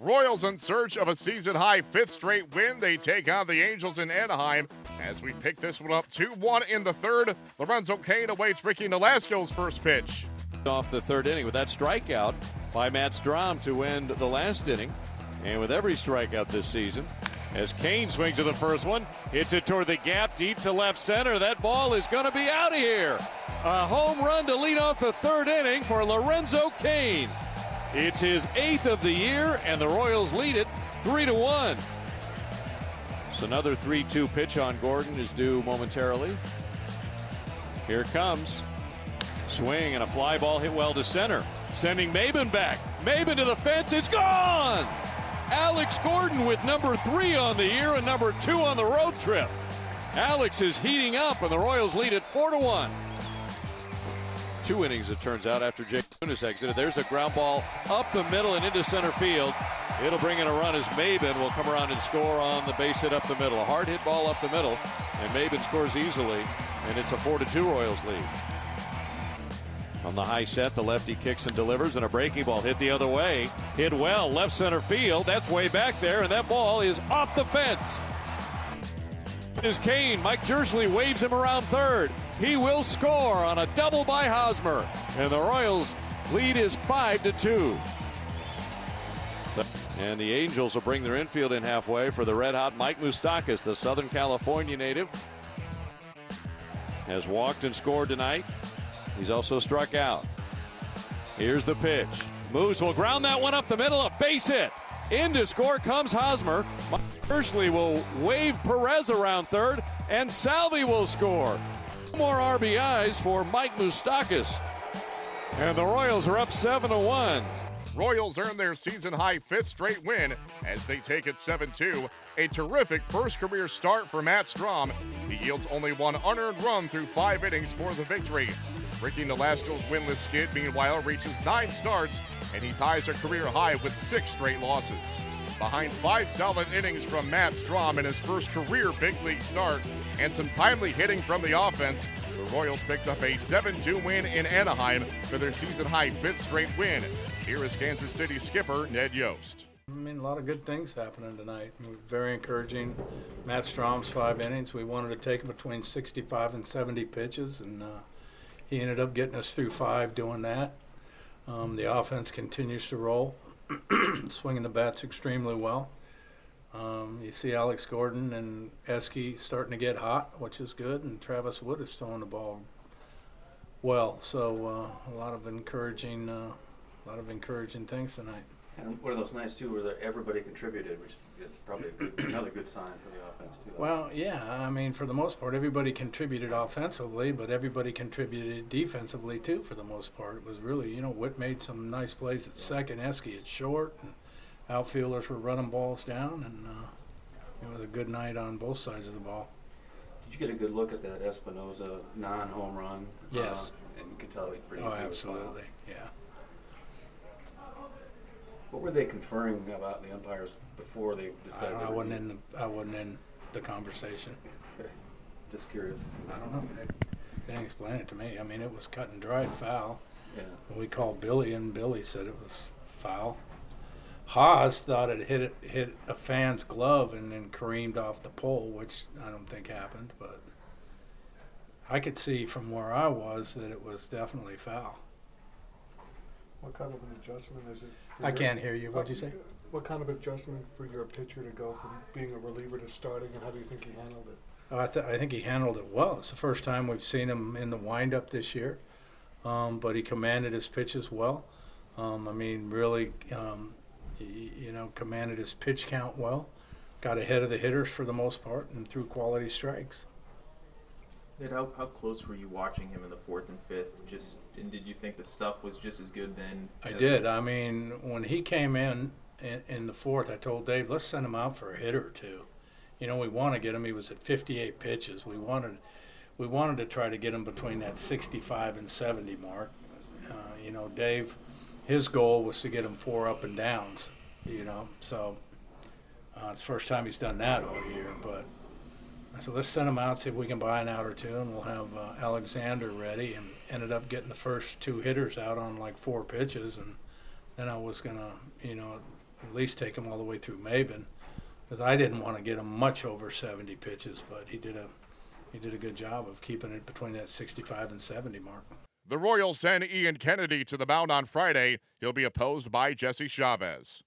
Royals in search of a season high fifth straight win. They take on the Angels in Anaheim as we pick this one up 2 1 in the third. Lorenzo Cain awaits Ricky Nolasco's first pitch. Off the third inning with that strikeout by Matt Strahm to end the last inning. And with every strikeout this season, as Cain swings to the first one, hits it toward the gap deep to left center. That ball is going to be out of here. A home run to lead off the third inning for Lorenzo Cain. It's his eighth of the year, and the Royals lead it 3 to 1. So another 3 2 pitch on Gordon is due momentarily. Here comes. Swing and a fly ball hit well to center. Sending Maybin back. Maybin to the fence. It's gone! Alex Gordon with number three on the year and number two on the road trip. Alex is heating up, and the Royals lead it 4 to 1 two innings, it turns out, after Jake Junis exited. There's a ground ball up the middle and into center field. It'll bring in a run as Maybin will come around and score on the base hit up the middle. A hard hit ball up the middle, and Maybin scores easily, and it's a 4 to 2 Royals lead. On the high set, the lefty kicks and delivers, and a breaking ball hit the other way. Hit well, left center field. That's way back there, and that ball is off the fence. Is Cain. Mike Jirschele waves him around third. He will score on a double by Hosmer, and the Royals lead is five to two. And the Angels will bring their infield in halfway for the red hot Mike Moustakas, the Southern California native. Has walked and scored tonight. He's also struck out. Here's the pitch. Moose will ground that one up the middle, a base hit. In to score comes Hosmer. Jirschele will wave Perez around third, and Salvy will score. More RBIs for Mike Moustakas. And the Royals are up 7 to 1. Royals earn their season high fifth straight win as they take it 7 2. A terrific first career start for Matt Strahm. He yields only one unearned run through five innings for the victory. Ricky Nolasco's winless skid, meanwhile, reaches nine starts and he ties a career high with six straight losses. Behind five solid innings from Matt Strahm in his first career big league start and some timely hitting from the offense, the Royals picked up a 7 2 win in Anaheim for their season high fifth straight win. Here is Kansas City skipper Ned Yost. I mean, a lot of good things happening tonight. Very encouraging. Matt Strahm's five innings. We wanted to take him between 65 and 70 pitches, and uh, he ended up getting us through five doing that. Um, the offense continues to roll. swinging the bats extremely well. Um, you see Alex Gordon and Esky starting to get hot, which is good, and Travis Wood is throwing the ball well. So uh, a lot of encouraging, uh, a lot of encouraging things tonight. And one of those nights too, where everybody contributed, which is probably good, another good sign for the offense too. Well, yeah, I mean, for the most part, everybody contributed offensively, but everybody contributed defensively too. For the most part, it was really, you know, Whit made some nice plays at second, Esky at short, and outfielders were running balls down, and uh, it was a good night on both sides of the ball. Did you get a good look at that Espinosa non-home run? Yes. Uh, and you could tell he pretty Oh, absolutely, yeah. What were they conferring about the umpires before they decided? I, I wasn't in the I wasn't in the conversation. Just curious. I don't know. They, they didn't explain it to me. I mean, it was cut and dried foul. Yeah. We called Billy, and Billy said it was foul. Haas thought it hit it, hit a fan's glove and then careened off the pole, which I don't think happened. But I could see from where I was that it was definitely foul. What kind of an adjustment is it? I your- can't hear you. What'd you say? What kind of adjustment for your pitcher to go from being a reliever to starting, and how do you think he handled it? I, th- I think he handled it well. It's the first time we've seen him in the windup this year, um, but he commanded his pitches well. Um, I mean, really, um, y- you know, commanded his pitch count well. Got ahead of the hitters for the most part and threw quality strikes. Ned, how, how close were you watching him in the fourth and fifth? Just and did you think the stuff was just as good then? I did. I mean, when he came in, in in the fourth, I told Dave, let's send him out for a hit or two. You know, we want to get him. He was at 58 pitches. We wanted, we wanted to try to get him between that 65 and 70 mark. Uh, you know, Dave, his goal was to get him four up and downs. You know, so uh, it's the first time he's done that all year. But Said, let's send him out, see if we can buy an out or two, and we'll have uh, Alexander ready. And ended up getting the first two hitters out on like four pitches, and then I was gonna, you know, at least take him all the way through Maybin, because I didn't want to get him much over 70 pitches, but he did a he did a good job of keeping it between that 65 and 70 mark. The Royals send Ian Kennedy to the mound on Friday. He'll be opposed by Jesse Chavez.